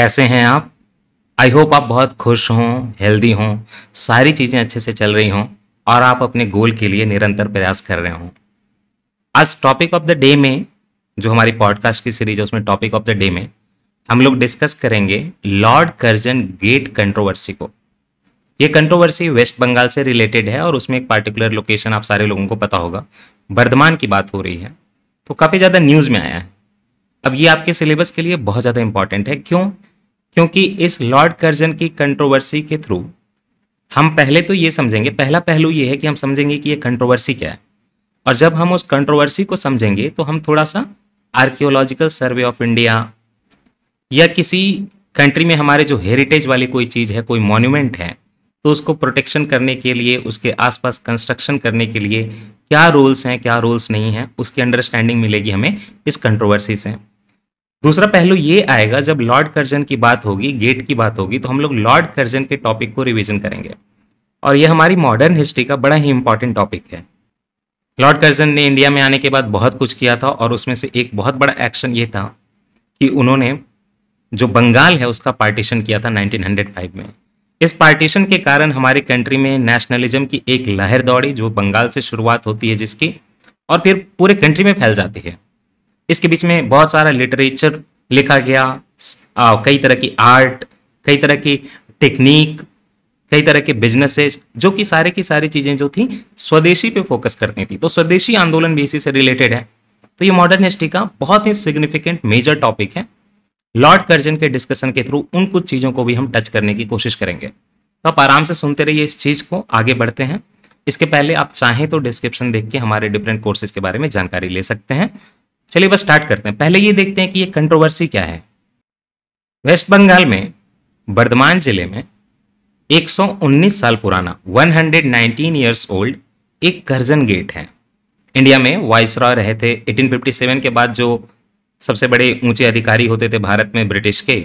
कैसे हैं आप? आई होप आप बहुत खुश हों हेल्दी हों, सारी चीज़ें अच्छे से चल रही हों और आप अपने गोल के लिए निरंतर प्रयास कर रहे हों। आज टॉपिक ऑफ़ द डे में, जो हमारी पॉडकास्ट की सीरीज़ है, उसमें टॉपिक ऑफ़ द डे में हम लोग डिस्कस करेंगे लॉर्ड कर्जन गेट कंट्रोवर्सी को। ये कंट्रोवर्सी वेस्ट बंगाल से रिलेटेड है और उसमें एक पार्टिकुलर लोकेशन आप सारे लोगों को पता होगा। बर्धमान की बात हो रही है। तो काफ़ी ज़्यादा न्यूज़ में आया है। अब ये आपके सिलेबस के लिए बहुत ज़्यादा इंपॉर्टेंट है। क्यों? क्योंकि इस लॉर्ड कर्जन की कंट्रोवर्सी के थ्रू हम पहले तो ये समझेंगे, पहला पहलू ये है कि हम समझेंगे कि ये कंट्रोवर्सी क्या है। और जब हम उस कंट्रोवर्सी को समझेंगे तो हम थोड़ा सा आर्कियोलॉजिकल सर्वे ऑफ़ इंडिया या किसी कंट्री में हमारे जो हेरिटेज वाली कोई चीज़ है, कोई मॉन्यूमेंट है तो उसको प्रोटेक्शन करने के लिए, उसके आसपास कंस्ट्रक्शन करने के लिए क्या रूल्स हैं, क्या रूल्स नहीं हैं, उसकी अंडरस्टैंडिंग मिलेगी हमें इस कंट्रोवर्सी से। दूसरा पहलू ये आएगा, जब लॉर्ड कर्जन की बात होगी गेट की बात होगी तो हम लोग लॉर्ड कर्जन के टॉपिक को रिविजन करेंगे। और यह हमारी मॉडर्न हिस्ट्री का बड़ा ही इंपॉर्टेंट टॉपिक है। लॉर्ड कर्जन ने इंडिया में आने के बाद बहुत कुछ किया था, और उसमें से एक बहुत बड़ा एक्शन ये था कि उन्होंने जो बंगाल है, उसका पार्टीशन किया था 1905 में। इस पार्टीशन के कारण हमारी कंट्री में नेशनलिज्म की एक लहर दौड़ी, जो बंगाल से शुरुआत होती है जिसकी, और फिर पूरे कंट्री में फैल जाती है। इसके बीच में बहुत सारा लिटरेचर लिखा गया आ, कई तरह की आर्ट कई तरह की टेक्निक कई तरह के बिजनेसेस जो कि सारे की सारी चीज़ें जो थी स्वदेशी पे फोकस करती थी। तो स्वदेशी आंदोलन भी इसी से रिलेटेड है। तो ये मॉडर्न हिस्ट्री का बहुत ही सिग्निफिकेंट मेजर टॉपिक है। लॉर्ड कर्जन के डिस्कशन के थ्रू उन कुछ चीज़ों को भी हम टच करने की कोशिश करेंगे। तो आप आराम से सुनते रहिए इस चीज़ को आगे बढ़ते हैं। इसके पहले आप चाहें तो डिस्क्रिप्शन देख के हमारे डिफरेंट कोर्सेज के बारे में जानकारी ले सकते हैं। चलिए बस स्टार्ट करते हैं। पहले ये देखते हैं कि ये कंट्रोवर्सी क्या है। वेस्ट बंगाल में, बर्धमान ज़िले में 119 साल पुराना 119 इयर्स ओल्ड एक कर्जन गेट है। इंडिया में वाइस रॉय रहे थे। 1857 के बाद जो सबसे बड़े ऊँचे अधिकारी होते थे भारत में ब्रिटिश के,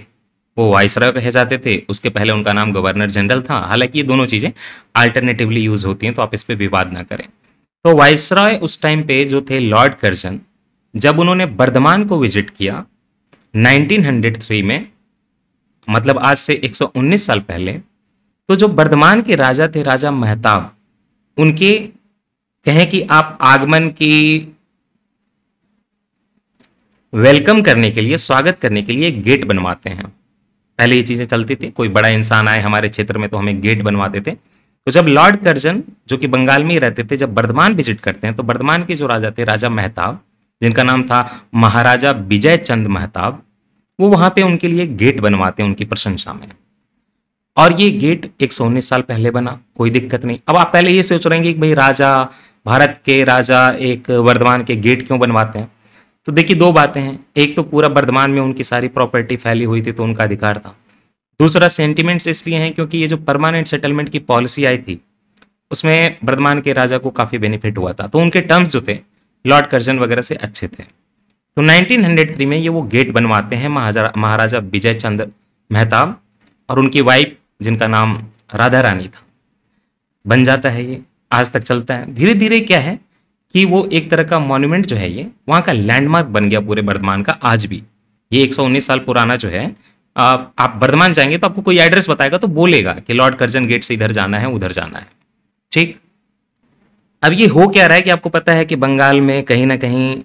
वो वाइस रॉय कहे जाते थे। उसके पहले उनका नाम गवर्नर जनरल था। हालाँकि ये दोनों चीज़ें अल्टरनेटिवली यूज़ होती हैं तो आप इस पर विवाद ना करें। तो वाइस रॉय उस टाइम पे जो थे लॉर्ड कर्जन जब उन्होंने बर्धमान को विज़िट किया 1903 में मतलब आज से 119 साल पहले तो जो बर्धमान के राजा थे, राजा मेहताब, उनके कहें कि आप आगमन की वेलकम करने के लिए, स्वागत करने के लिए गेट बनवाते हैं। पहले ये चीज़ें चलती थी, कोई बड़ा इंसान आए हमारे क्षेत्र में तो हमें गेट बनवाते थे। तो जब लॉर्ड कर्जन, जो कि बंगाल में ही रहते थे, जब बर्धमान विज़िट करते हैं तो बर्धमान के जो राजा थे, राजा मेहताब जिनका नाम था महाराजा विजय चंद मेहताब, वो वहाँ पे उनके लिए गेट बनवाते हैं, उनकी प्रशंसा में। और ये गेट एक सौ उन्नीस साल पहले बना, कोई दिक्कत नहीं। अब आप पहले ये सोच रहे हैं कि भाई राजा, भारत के राजा एक वर्धमान के गेट क्यों बनवाते हैं? तो देखिए दो बातें हैं। एक तो पूरा वर्धमान में उनकी सारी प्रॉपर्टी फैली हुई थी तो उनका अधिकार था। दूसरा सेंटिमेंट्स इसलिए हैं क्योंकि ये जो परमानेंट सेटलमेंट की पॉलिसी आई थी, उसमें वर्धमान के राजा को काफ़ी बेनिफिट हुआ था। तो उनके टर्म्स जो थे लॉर्ड कर्जन वगैरह से अच्छे थे। तो 1903 में ये वो गेट बनवाते हैं महाराजा विजय चंद्र मेहताब और उनकी वाइफ, जिनका नाम राधा रानी था। बन जाता है ये, आज तक चलता है। धीरे धीरे क्या है कि वो एक तरह का मॉन्यूमेंट जो है ये, वहाँ का लैंडमार्क बन गया पूरे बर्धमान का आज भी। ये 119 साल पुराना जो है, आप आप बर्धमान जाएँगे तो आपको कोई एड्रेस बताएगा तो बोलेगा कि लॉर्ड कर्जन गेट से इधर जाना है, उधर जाना है। ठीक? अब ये हो क्या रहा है कि आपको पता है कि बंगाल में कहीं ना कहीं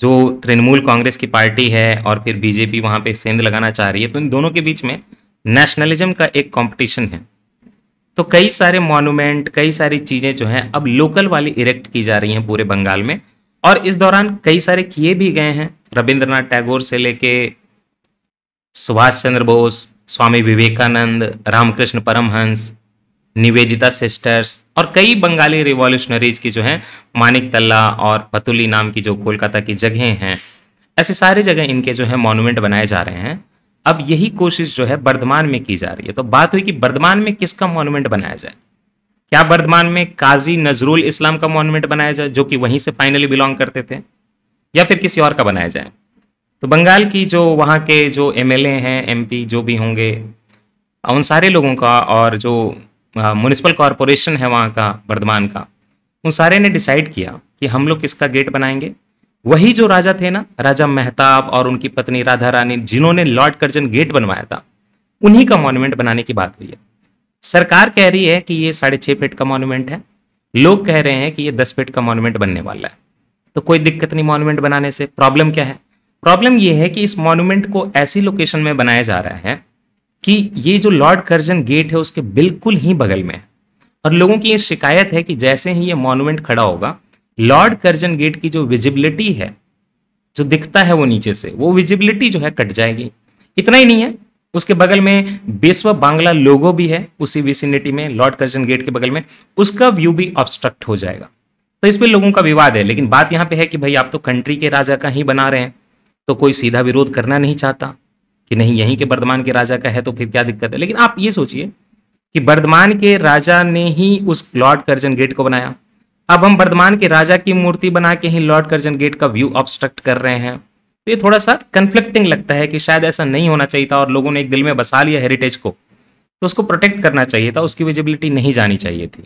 जो तृणमूल कांग्रेस की पार्टी है और फिर बीजेपी वहाँ पे सेंध लगाना चाह रही है तो इन दोनों के बीच में नेशनलिज्म का एक कंपटीशन है। तो कई सारे मॉन्यूमेंट कई सारी चीज़ें जो हैं अब लोकल वाली इरेक्ट की जा रही हैं पूरे बंगाल में। और इस दौरान कई सारे किए भी गए हैं, रविंद्रनाथ टैगोर से लेके सुभाष चंद्र बोस, स्वामी विवेकानंद, रामकृष्ण परमहंस निवेदिता सिस्टर्स और कई बंगाली रिवॉल्यूशनरीज की जो है, मानिक तल्ला और पतुली नाम की जो कोलकाता की जगह हैं, ऐसे सारे जगह इनके जो है मॉन्यूमेंट बनाए जा रहे हैं। अब यही कोशिश जो है वर्धमान में की जा रही है। तो बात हुई कि वर्धमान में किसका मॉन्यूमेंट बनाया जाए? क्या वर्धमान में काजी नजरुल इस्लाम का मॉन्यूमेंट बनाया जाए, जो कि वहीं से फाइनली बिलोंग करते थे? या फिर किसी और का बनाया जाए? तो बंगाल की जो वहाँ के जो एमएलए हैं एमपी जो भी होंगे, उन सारे लोगों का और जो म्यूनिसिपल कॉरपोरेशन है वहाँ का, वर्धमान का। उन सारे ने डिसाइड किया कि हम लोग किसका गेट बनाएँगे। वही जो राजा थे ना, राजा मेहताब और उनकी पत्नी राधा रानी, जिन्होंने लॉर्ड कर्जन गेट बनवाया था, उन्हीं का मॉन्यूमेंट बनाने की बात हुई है। सरकार कह रही है कि ये साढ़े छह फीट का मॉन्यूमेंट है। लोग कह रहे हैं कि ये दस फीट का मॉन्यूमेंट बनने वाला है। तो कोई दिक्कत नहीं मॉन्यूमेंट बनाने से। प्रॉब्लम क्या है? प्रॉब्लम ये है कि इस मॉन्यूमेंट को ऐसी लोकेशन में बनाया जा रहा है कि ये जो लॉर्ड कर्जन गेट है उसके बिल्कुल ही बगल में है। और लोगों की ये शिकायत है कि जैसे ही ये मॉन्यूमेंट खड़ा होगा, लॉर्ड कर्जन गेट की जो विजिबिलिटी है, जो दिखता है वो नीचे से, वो विजिबिलिटी जो है कट जाएगी। इतना ही नहीं है, उसके बगल में बेसवा बांग्ला लोगो भी है, उसी विसिनिटी में, लॉर्ड कर्जन गेट के बगल में, उसका व्यू भी ऑब्स्ट्रक्ट हो जाएगा। तो इस पर लोगों का विवाद है, लेकिन बात यहाँ पे है कि भाई आप तो कंट्री के राजा का ही बना रहे हैं तो कोई सीधा विरोध करना नहीं चाहता। कि नहीं, यहीं के वर्धमान के राजा का है तो फिर क्या दिक्कत है? लेकिन आप ये सोचिए कि वर्धमान के राजा ने ही उस लॉर्ड कर्जन गेट को बनाया। अब हम वर्धमान के राजा की मूर्ति बना के ही लॉर्ड कर्जन गेट का व्यू ऑब्स्ट्रक्ट कर रहे हैं। तो ये थोड़ा सा कन्फ्लिक्टिंग लगता है कि शायद ऐसा नहीं होना चाहिए था और लोगों ने एक दिल में बसा लिया हेरिटेज को। तो उसको प्रोटेक्ट करना चाहिए था, उसकी विजिबिलिटी नहीं जानी चाहिए थी।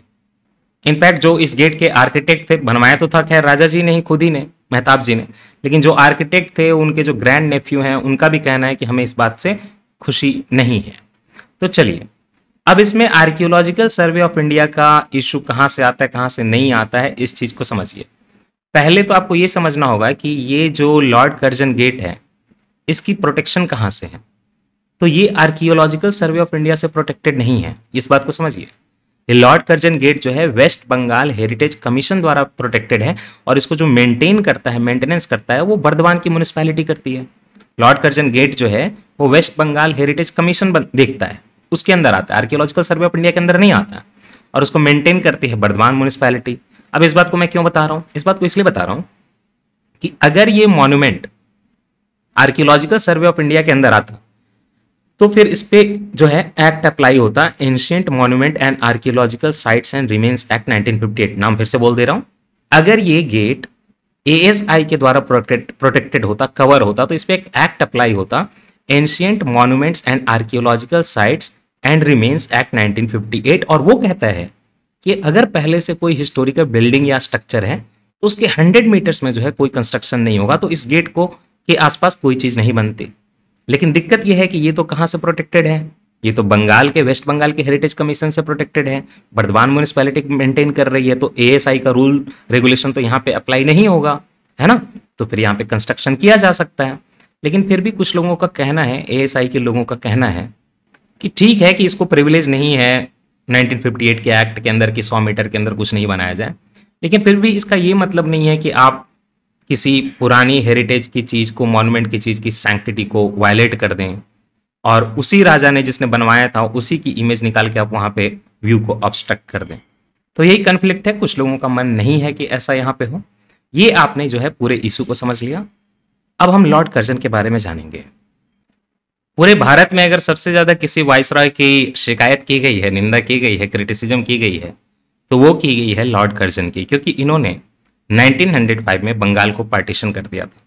इनफैक्ट जो इस गेट के आर्किटेक्ट थे, बनवाया तो था, खैर, राजा जी ने ही, खुद ही ने, मेहताब जी ने। लेकिन जो आर्किटेक्ट थे, उनके जो ग्रैंड नेफ्यू हैं, उनका भी कहना है कि हमें इस बात से खुशी नहीं है। तो चलिए, अब इसमें आर्कियोलॉजिकल सर्वे ऑफ़ इंडिया का इशू कहाँ से आता है, कहाँ से नहीं आता है, इस चीज़ को समझिए। पहले तो आपको ये समझना होगा कि ये जो लॉर्ड कर्जन गेट है, इसकी प्रोटेक्शन कहाँ से है? तो ये आर्कियोलॉजिकल सर्वे ऑफ़ इंडिया से प्रोटेक्टेड नहीं है, इस बात को समझिए। लॉर्ड कर्जन गेट जो है वेस्ट बंगाल हेरिटेज कमीशन द्वारा प्रोटेक्टेड है और इसको जो मेंटेन करता है मेंटेनेंस करता है, वो बर्धवान की म्यूनिसपैलिटी करती है। लॉर्ड कर्जन गेट जो है, वो वेस्ट बंगाल हेरिटेज कमीशन देखता है। उसके अंदर आता है। आर्कियोलॉजिकल सर्वे ऑफ़ इंडिया के अंदर नहीं आता। और उसको मेंटेन करती है बर्दवान म्यूनिसपैलिटी अब इस बात को मैं क्यों बता रहा हूँ? इस बात को इसलिए बता रहा हूँ कि अगर ये monument Archaeological Survey of India के अंदर आता तो फिर इस पे जो है एक्ट अप्लाई होता है ancient monument and archaeological sites and remains act 1958 नाम फिर से बोल दे रहा हूँ। अगर ये गेट एएसआई के द्वारा प्रोटेक्टेड प्रोटेक्टेड होता कवर होता तो इस पर एक एक्ट अप्लाई होता ancient monuments and archaeological sites and remains act 1958 और वो कहता है कि अगर पहले से कोई हिस्टोरिकल बिल्डिंग या स्ट्रक्चर है तो उसके 100 मीटर्स में जो है कोई कंस्ट्रक्शन नहीं होगा तो इस गेट को के आसपास कोई चीज़ नहीं बनती। लेकिन दिक्कत यह है कि ये तो कहाँ से प्रोटेक्टेड है? ये तो बंगाल के, वेस्ट बंगाल के हेरिटेज कमीशन से प्रोटेक्टेड है। बर्दवान म्यूनिसपैलिटी मेंटेन कर रही है तो एएसआई का रूल रेगुलेशन तो यहाँ पे अप्लाई नहीं होगा, है ना? तो फिर यहाँ पे कंस्ट्रक्शन किया जा सकता है। लेकिन फिर भी कुछ लोगों का कहना है एएसआई के लोगों का कहना है कि ठीक है कि इसको प्रिविलेज नहीं है 1958 के एक्ट के अंदर कि 100 मीटर के अंदर कुछ नहीं बनाया जाए। लेकिन फिर भी इसका ये मतलब नहीं है कि आप किसी पुरानी हेरिटेज की चीज़ को मॉन्यूमेंट की चीज़ की सैंक्टिटी को वायलेट कर दें। और उसी राजा ने जिसने बनवाया था, उसी की इमेज निकाल के आप वहाँ पे व्यू को ऑब्स्ट्रक्ट कर दें। तो यही कन्फ्लिक्ट है। कुछ लोगों का मन नहीं है कि ऐसा यहाँ पे हो। ये आपने जो है पूरे इशू को समझ लिया। अब हम लॉर्ड कर्जन के बारे में जानेंगे। पूरे भारत में अगर सबसे ज़्यादा किसी वाइसरॉय की शिकायत की गई है, निंदा की गई है क्रिटिसिज्म की गई है तो वो की गई है लॉर्ड कर्जन की, क्योंकि इन्होंने 1905 में बंगाल को पार्टीशन कर दिया था।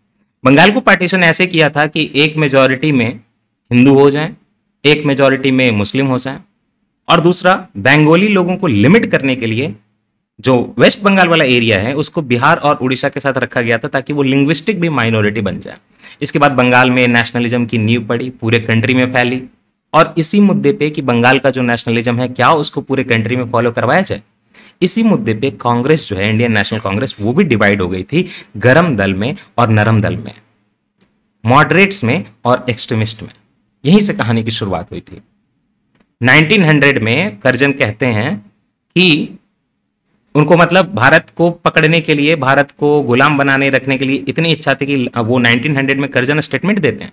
बंगाल को पार्टीशन ऐसे किया था कि एक मेजॉरिटी में हिंदू हो जाएँ, एक मेजॉरिटी में मुस्लिम हो जाएँ, और दूसरा, बंगाली लोगों को लिमिट करने के लिए जो वेस्ट बंगाल वाला एरिया है, उसको बिहार और उड़ीसा के साथ रखा गया था ताकि वो लिंग्विस्टिक भी माइनॉरिटी बन जाए। इसके बाद बंगाल में नेशनलिज्म की नींव पड़ी, पूरे कंट्री में फैली, और इसी मुद्दे पे कि बंगाल का जो नेशनलिज्म है, क्या उसको पूरे कंट्री में फॉलो करवाया जाए? इसी मुद्दे पे कांग्रेस जो है, इंडियन नेशनल कांग्रेस, वो भी डिवाइड हो गई थी गरम दल में और नरम दल में, मॉडरेट्स में और एक्सट्रीमिस्ट में। यहीं से कहानी की शुरुआत हुई थी। 1900 में करजन कहते हैं कि उनको मतलब भारत को पकड़ने के लिए, भारत को गुलाम बनाने, रखने के लिए इतनी इच्छा थी कि वो 1900 में करजन स्टेटमेंट देते हैं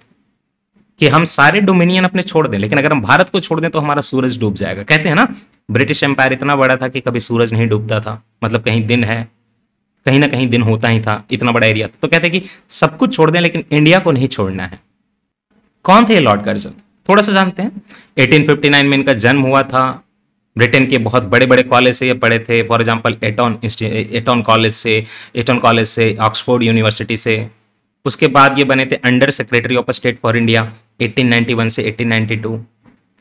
कि हम सारे डोमिनियन अपने छोड़ दें, लेकिन अगर हम भारत को छोड़ दें तो हमारा सूरज डूब जाएगा। कहते हैं ना ब्रिटिश एम्पायर इतना बड़ा था कि कभी सूरज नहीं डूबता था। मतलब कहीं दिन है, कहीं ना कहीं दिन होता ही था, इतना बड़ा एरिया था। तो कहते हैं कि सब कुछ छोड़ दें, लेकिन इंडिया को नहीं छोड़ना है। कौन थे लॉर्ड कर्जन? थोड़ा सा जानते हैं। 1859 में इनका जन्म हुआ था। ब्रिटेन के बहुत बड़े बड़े कॉलेज से ये पढ़े थे। For example Eton Eton college से एटॉन कॉलेज से ऑक्सफोर्ड यूनिवर्सिटी से। उसके बाद ये बने थे under secretary of state for India 1891 से 1892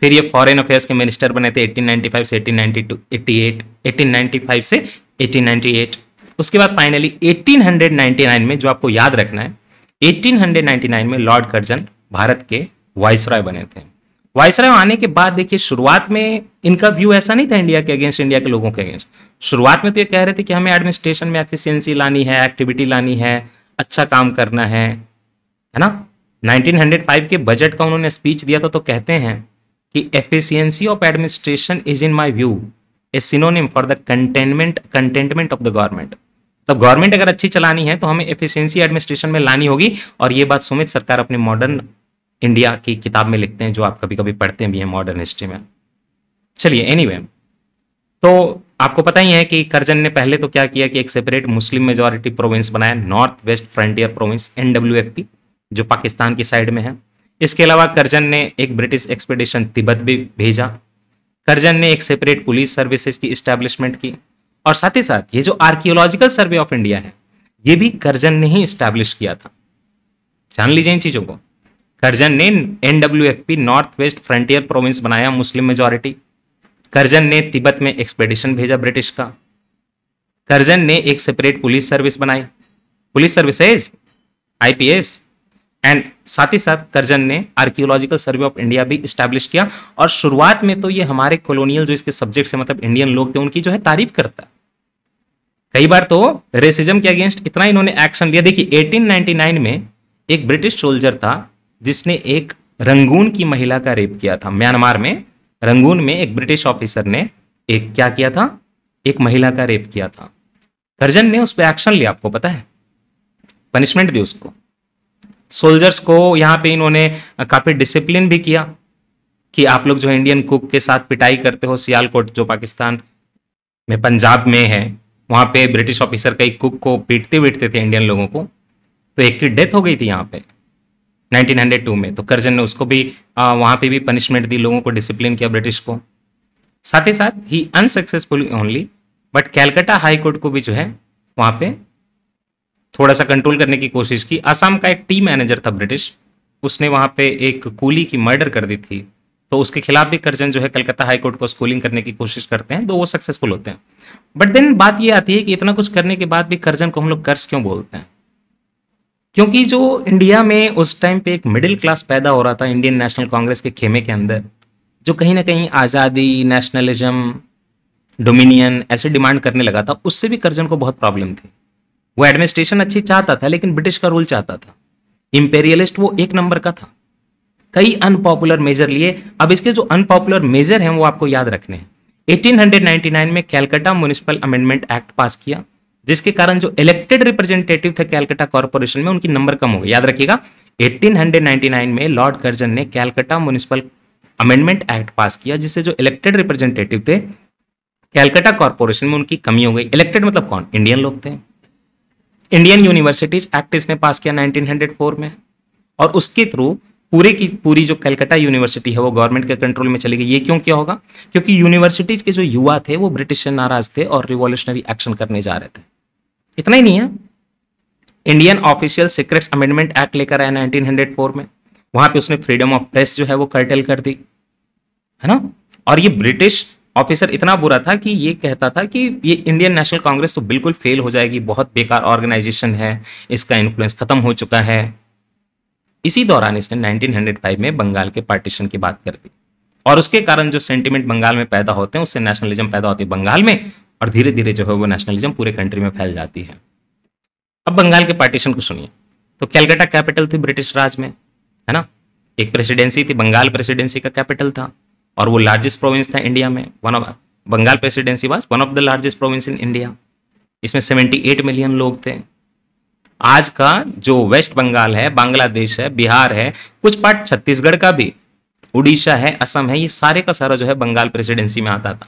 फिर ये फॉरेन अफेयर्स के मिनिस्टर बने थे 1895 से 1892 88 1895 से 1898 उसके बाद फाइनली 1899 में जो आपको याद रखना है 1899 में लॉर्ड कर्जन भारत के वाइसराय बने थे। वाइसराय आने के बाद देखिए शुरुआत में इनका व्यू ऐसा नहीं था इंडिया के अगेंस्ट इंडिया के लोगों के अगेंस्ट शुरुआत में तो ये कह रहे थे कि हमें एडमिनिस्ट्रेशन में एफिशिएंसी लानी है एक्टिविटी लानी है अच्छा काम करना है है ना? 1905 के बजट का उन्होंने स्पीच दिया था तो कहते हैं कि efficiency of administration is in my view a synonym for the containment containment of the government तो गवर्नमेंट अगर अच्छी चलानी है तो हमें एफिशिएंसी एडमिनिस्ट्रेशन में लानी होगी। और ये बात सुमित सरकार अपने मॉडर्न इंडिया की किताब में लिखते हैं जो आप कभी कभी पढ़ते भी हैं मॉडर्न हिस्ट्री में। चलिए एनीवे anyway, तो आपको पता ही है कि करजन ने पहले तो क्या किया कि एक सेपरेट मुस्लिम मेजोरिटी प्रोविंस बनाया नॉर्थ वेस्ट फ्रंटियर प्रोविंस एन जो पाकिस्तान की साइड में है। इसके अलावा करजन ने एक ब्रिटिश एक्सपेडिशन तिब्बत भी भेजा। करजन ने एक सेपरेट पुलिस सर्विसेज़ की इस्टेब्लिशमेंट की और साथ ही साथ ये जो आर्कियोलॉजिकल सर्वे ऑफ़ इंडिया है, ये भी करजन ने ही स्टैब्लिश किया था। जान लीजिए इन चीज़ों को। करजन ने NW north west frontier province बनाया मुस्लिम मेजोरिटी करजन ने तिब्बत में एक्सपेडिशन भेजा ब्रिटिश का। करजन ने एक सेपरेट पुलिस सर्विस बनाई। पुलिस सर्विसेज़ आईपीएस एंड साथ ही साथ करजन ने आर्कियोलॉजिकल सर्वे ऑफ़ इंडिया भी स्टैब्लिश किया। और शुरुआत में तो ये हमारे कॉलोनियल जो इसके सब्जेक्ट से मतलब इंडियन लोग थे, उनकी जो है तारीफ़ करता कई बार तो रेसिज्म के अगेंस्ट इतना इन्होंने एक्शन लिया। देखिए 1899 में एक ब्रिटिश सोल्जर था, जिसने एक रंगून की महिला का रेप किया था। म्यांमार में, रंगून में एक ब्रिटिश ऑफिसर ने एक क्या किया था? एक महिला का रेप किया था। करजन ने उस पर एक्शन लिया, आपको पता है। पनिशमेंट दी उसको। सोल्जर्स को यहाँ पे इन्होंने काफ़ी डिसिप्लिन भी किया कि आप लोग जो इंडियन कुक के साथ पिटाई करते हो सियालकोट जो पाकिस्तान में पंजाब में है वहाँ पे ब्रिटिश ऑफिसर कई कुक को पीटते पीटते थे इंडियन लोगों को तो एक की डेथ हो गई थी यहाँ पे 1902 में। तो करजन ने उसको भी आ, वहाँ पे भी पनिशमेंट दी लोगों को डिसिप्लिन किया ब्रिटिश को। साथ ही साथ ही unsuccessfully only but Calcutta high court को भी जो है वहाँ पे थोड़ा सा कंट्रोल करने की कोशिश की। आसाम का एक टी मैनेजर था ब्रिटिश उसने वहाँ पे एक कूली की मर्डर कर दी थी। तो उसके खिलाफ भी करजन जो है कलकत्ता हाई कोर्ट को स्कूलिंग करने की कोशिश करते हैं। तो वो सक्सेसफुल होते हैं। बट देन बात ये आती है कि इतना कुछ करने के बाद भी करजन को हम लोग कर्ज क्यों बोलते हैं? क्योंकि जो इंडिया में उस टाइम पे एक मिडिल क्लास पैदा हो रहा था इंडियन नेशनल कांग्रेस के खेमे के अंदर, जो कहीं ना कहीं आज़ादी नेशनलिज्म डोमिनियन ऐसे डिमांड करने लगा था, उससे भी करजन को बहुत प्रॉब्लम थी। वो एडमिनिस्ट्रेशन अच्छी चाहता था, लेकिन ब्रिटिश का रूल चाहता था। इंपेरियलिस्ट वो एक नंबर का था। कई अनपॉपुलर मेजर लिए। अब इसके जो अनपॉपुलर मेजर हैं, वो आपको याद रखने हैं। 1899 में Calcutta municipal amendment act pass किया, जिसके कारण जो इलेक्टेड रिप्रेजेंटेटिव थे कैलकाटा कॉर्पोरेशन में, उनकी नंबर कम हो गई। याद रखिएगा 1899 में लॉर्ड कर्जन ने Calcutta municipal amendment act pass किया, जिससे जो इलेक्टेड रिप्रेजेंटेटिव थे कैलकाटा कॉर्पोरेशन में उनकी कमी हो गई। इलेक्टेड मतलब कौन? इंडियन लोग थे। इंडियन यूनिवर्सिटीज एक्ट इसने पास किया 1904 में। और उसके थ्रू पूरे की पूरी जो कलकत्ता यूनिवर्सिटी है, वो गवर्नमेंट के कंट्रोल में चली गई। ये क्यों क्या होगा? क्योंकि यूनिवर्सिटीज के जो युवा थे, वो ब्रिटिश से नाराज़ थे और रिवॉल्यूशनरी एक्शन करने जा रहे थे। इतना ही नहीं है। Indian official secrets amendment act लेकर आया 1904 में। वहाँ पे उसने फ्रीडम ऑफ़ प्रेस जो है, वो कर्टेल कर दी। है ना? और ये ब्रिटिश ऑफिसर इतना बुरा था कि ये कहता था कि ये इंडियन नेशनल कांग्रेस तो बिल्कुल फेल हो जाएगी, बहुत बेकार ऑर्गेनाइजेशन है, इसका इन्फ्लुएंस खत्म हो चुका है। इसी दौरान इसने 1905 में बंगाल के पार्टीशन की बात कर दी। और उसके कारण जो सेंटिमेंट बंगाल में पैदा होते हैं, उससे नेशनलिज्म पैदा होती है बंगाल में, और धीरे धीरे जो है वो नेशनलिज्म पूरे कंट्री में फैल जाती है। अब बंगाल के पार्टीशन को सुनिए। तो कैलकाटा कैपिटल थी ब्रिटिश राज में, है ना? एक प्रेसिडेंसी थी, बंगाल प्रेसिडेंसी का कैपिटल था। और वो लार्जेस्ट प्रोविंस था इंडिया में. One of Bengal presidency was one of the largest province in India इसमें 78 मिलियन लोग थे. आज का जो वेस्ट बंगाल है बांग्लादेश है बिहार है, कुछ पार्ट छत्तीसगढ़ का भी उड़ीसा है असम है, ये सारे का सारा जो है बंगाल प्रेसिडेंसी में आता था.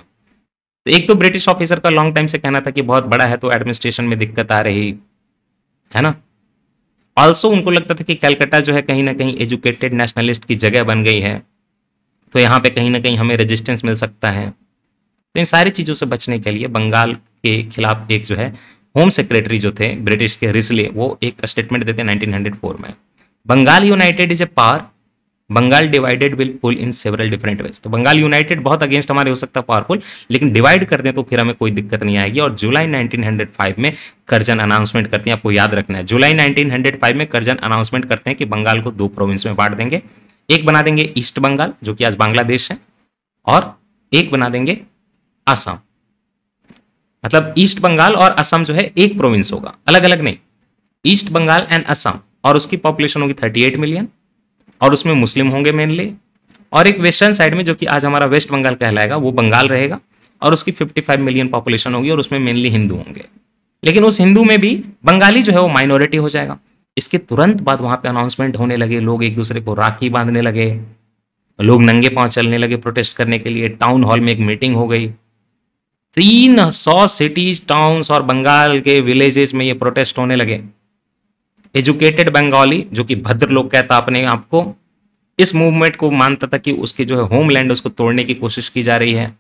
तो एक तो ब्रिटिश ऑफिसर का लॉन्ग टाइम से कहना था कि बहुत बड़ा है तो एडमिनिस्ट्रेशन में दिक्कत आ रही, है ना? ऑल्सो उनको लगता था कि कैलकाटा जो है कहीं ना कहीं एजुकेटेड नेशनलिस्ट की जगह बन गई है. तो यहाँ पे कहीं ना कहीं हमें रेजिस्टेंस मिल सकता है। तो इन सारी चीज़ों से बचने के लिए बंगाल के खिलाफ एक जो है होम सेक्रेटरी जो थे ब्रिटिश के रिसले वो एक स्टेटमेंट देते हैं 1904 में। Bengal united is a power Bengal divided will pull in several different ways तो बंगाल यूनाइटेड बहुत अगेंस्ट हमारे हो सकता है पावरफुल लेकिन डिवाइड कर दें तो फिर हमें कोई दिक्कत नहीं आएगी। और जुलाई 1905 में करजन अनाउंसमेंट करते हैं, आपको याद रखना है। जुलाई 1905 में करजन अनाउंसमेंट करते हैं कि बंगाल को दो प्रोविंस में बांट देंगे। एक बना देंगे ईस्ट बंगाल, जो कि आज बांग्लादेश है, और एक बना देंगे आसाम। मतलब ईस्ट बंगाल और असम जो है एक प्रोविंस होगा अलग अलग नहीं। ईस्ट बंगाल एंड असम और उसकी पॉपुलेशन होगी 38 मिलियन और उसमें मुस्लिम होंगे मेनली और एक वेस्टर्न साइड में जो कि आज हमारा वेस्ट बंगाल कहलाएगा, वो बंगाल रहेगा, और उसकी 55 मिलियन पॉपुलेशन होगी, और उसमें मेनली हिंदू होंगे। लेकिन उस हिंदू में भी बंगाली जो है वो माइनॉरिटी हो जाएगा। इसके तुरंत बाद वहाँ पे अनाउंसमेंट होने लगे, लोग एक दूसरे को राखी बांधने लगे, लोग नंगे पाँव चलने लगे प्रोटेस्ट करने के लिए टाउन हॉल में एक मीटिंग हो गई। तीन सौ सिटीज़ टाउन्स और बंगाल के विलेजेस में ये प्रोटेस्ट होने लगे। एजुकेटेड बंगाली जो कि भद्र लोग कहता अपने आप को, इस मूवमेंट को मानता था कि उसके जो है होमलैंड उसको तोड़ने की कोशिश की जा रही है।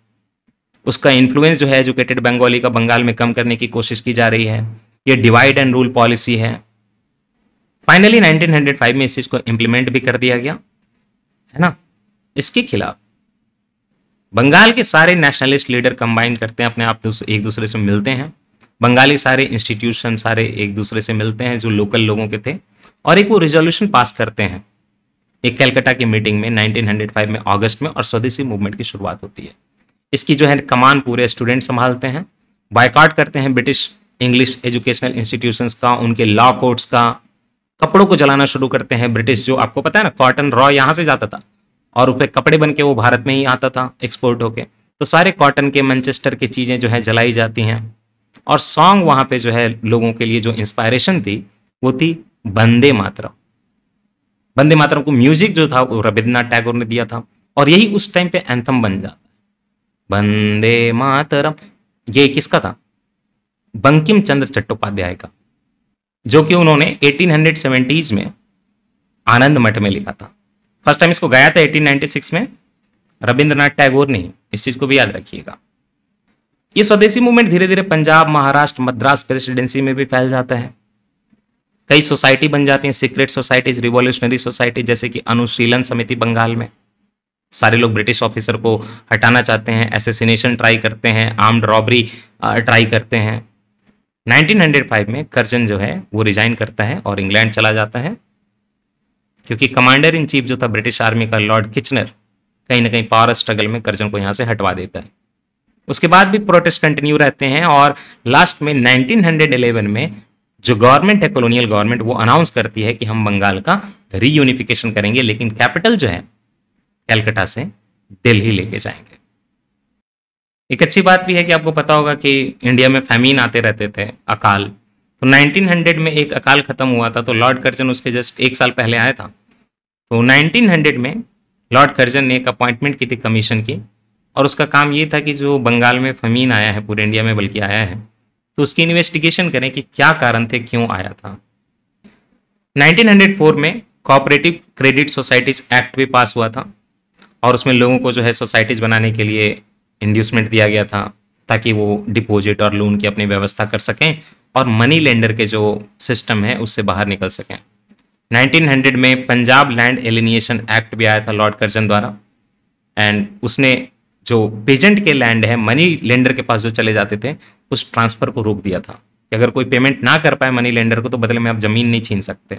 उसका इन्फ्लुएंस जो है एजुकेटेड बंगाली का बंगाल में कम करने की कोशिश की जा रही है। ये डिवाइड एंड रूल पॉलिसी है। फाइनली 1905 में इस चीज़ को इम्प्लीमेंट भी कर दिया गया, है ना? इसके खिलाफ बंगाल के सारे नेशनलिस्ट लीडर कंबाइन करते हैं, अपने आप एक दूसरे से मिलते हैं। बंगाली सारे इंस्टीट्यूशन सारे एक दूसरे से मिलते हैं, जो लोकल लोगों के थे। और एक वो रिजोल्यूशन पास करते हैं, एक कैलकाटा की मीटिंग में 1905 में अगस्त में, और स्वदेशी मूवमेंट की शुरुआत होती है। इसकी जो है कमान पूरे स्टूडेंट संभालते हैं बाइकआउट करते हैं ब्रिटिश इंग्लिश एजुकेशनल इंस्टीट्यूशंस का, उनके लॉ कोर्ट्स का कपड़ों को जलाना शुरू करते हैं ब्रिटिश, जो आपको पता है ना कॉटन रॉ यहाँ से जाता था और ऊपर कपड़े बन के वो भारत में ही आता था एक्सपोर्ट होके। तो सारे कॉटन के मैनचेस्टर की चीज़ें जो है जलाई जाती हैं। और सॉन्ग वहाँ पे जो है लोगों के लिए जो इंस्पायरेशन थी, वो थी बंदे मातरम बंदे मातरम को म्यूज़िक जो था, वो रविन्द्रनाथ टैगोर ने दिया था। और यही उस टाइम पे एंथम बन जाता बंदे मातरम ये किसका था? बंकिम चंद्र चट्टोपाध्याय का। जो कि उन्होंने 1870s में आनंद मठ में लिखा था। फ़र्स्ट टाइम इसको गाया था 1896 में। रविंद्रनाथ टैगोर ने, इस चीज़ को भी याद रखिएगा। ये स्वदेशी मूवमेंट धीरे धीरे पंजाब, महाराष्ट्र, मद्रास प्रेसिडेंसी में भी फैल जाता है। कई सोसाइटी बन जाती हैं सीक्रेट सोसाइटीज रिवॉल्यूशनरी सोसाइटी जैसे कि अनुशीलन समिति बंगाल में। सारे लोग ब्रिटिश ऑफिसर को हटाना चाहते हैं एसेसिनेशन ट्राई करते हैं आर्म्ड रॉबरी ट्राई करते हैं। 1905 में कर्जन जो है, वो रिजाइन करता है और इंग्लैंड चला जाता है। क्योंकि कमांडर इन चीफ जो था ब्रिटिश आर्मी का लॉर्ड किचनर कहीं ना कहीं पावर स्ट्रगल में कर्जन को यहाँ से हटवा देता है। उसके बाद भी प्रोटेस्ट कंटिन्यू रहते हैं और लास्ट में 1911 में जो गवर्नमेंट है कॉलोनियल गवर्नमेंट वो अनाउंस करती है कि हम बंगाल का रीयूनिफिकेशन करेंगे, लेकिन कैपिटल जो है कैलकाटा से दिल्ली लेके जाएँगे। एक अच्छी बात भी है कि आपको पता होगा कि इंडिया में फैमीन आते रहते थे, अकाल। तो 1900 में एक अकाल खत्म हुआ था तो लॉर्ड कर्जन उसके जस्ट एक साल पहले आया था। तो 1900 में लॉर्ड कर्जन ने एक अपॉइंटमेंट की थी कमीशन की, और उसका काम ये था कि जो बंगाल में फमीन आया है, पूरे इंडिया में बल्कि आया है तो उसकी इन्वेस्टिगेशन करें कि क्या कारण थे, क्यों आया था। 1904 में कोऑपरेटिव क्रेडिट सोसाइटीज एक्ट भी पास हुआ था, और उसमें लोगों को जो है सोसाइटीज बनाने के लिए इंड्यूसमेंट दिया गया था ताकि वो डिपॉजिट और लोन की अपनी व्यवस्था कर सकें और मनी लेंडर के जो सिस्टम है उससे बाहर निकल सकें। 1900 में पंजाब लैंड एलिनिएशन एक्ट भी आया था लॉर्ड कर्जन द्वारा। एंड उसने जो पेजेंट के लैंड है मनी लेंडर के पास जो चले जाते थे, उस ट्रांसफ़र को रोक दिया था। कि अगर कोई पेमेंट ना कर पाए मनी लेंडर को तो बदले में आप ज़मीन नहीं छीन सकते।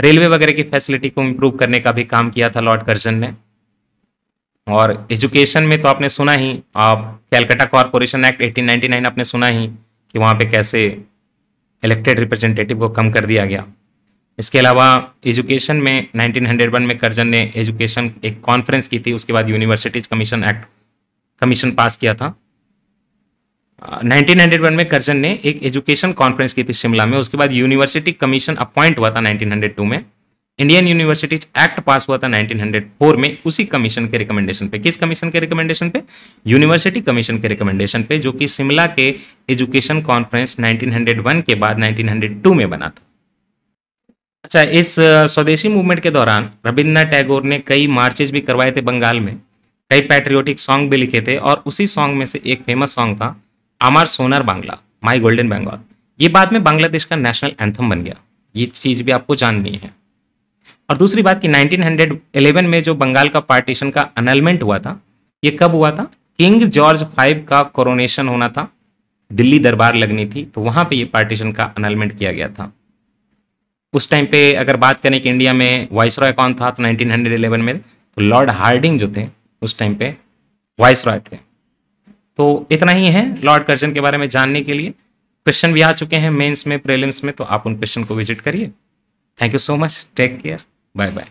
रेलवे वगैरह की फैसिलिटी को इम्प्रूव करने का भी काम किया था लॉर्ड कर्जन ने। और एजुकेशन में तो आपने सुना ही, आप कैलकाटा कॉरपोरेशन एक्ट 1899 आपने सुना ही कि वहाँ पे कैसे इलेक्टेड रिप्रेजेंटेटिव को कम कर दिया गया। इसके अलावा एजुकेशन में 1901 में करजन ने एजुकेशन एक कॉन्फ्रेंस की थी, उसके बाद universities commission act commission pass किया था। 1901 में करजन ने एक एजुकेशन कॉन्फ्रेंस की थी शिमला में, उसके बाद यूनिवर्सिटी कमीशन अपॉइंट हुआ था 1902 में। इंडियन यूनिवर्सिटीज एक्ट पास हुआ था 1904 में, उसी कमीशन के रिकमेंडेशन पे। किस कमीशन के रिकमेंडेशन पे? यूनिवर्सिटी कमीशन के रिकमेंडेशन पे, जो कि शिमला के एजुकेशन कॉन्फ्रेंस 1901 के बाद 1902 में बना था। अच्छा इस स्वदेशी मूवमेंट के दौरान रविन्द्रनाथ टैगोर ने कई मार्चेज भी करवाए थे बंगाल में। कई पैट्रियोटिक सॉन्ग भी लिखे थे और उसी सॉन्ग में से एक फ़ेमस सॉन्ग था अमर सोनर बांग्ला माई गोल्डन बंगाल ये बाद में बांग्लादेश का नेशनल एंथम बन गया। ये चीज़ भी आपको जाननी है। और दूसरी बात कि 1911 में जो बंगाल का पार्टीशन का अनलमेंट हुआ था, ये कब हुआ था? किंग जॉर्ज फाइव का कोरोनेशन होना था, दिल्ली दरबार लगनी थी तो वहाँ पे ये पार्टीशन का अनलमेंट किया गया था। उस टाइम पे अगर बात करें कि इंडिया में वाइस रॉय कौन था तो 1911 में तो लॉर्ड हार्डिंग जो थे, उस टाइम पे वाइस रॉय थे। तो इतना ही है लॉर्ड कर्जन के बारे में जानने के लिए। क्वेश्चन भी आ चुके हैं मेंस में प्रीलिम्स में तो आप उन क्वेश्चन को विज़िट करिए। Thank you so much take care Bye bye.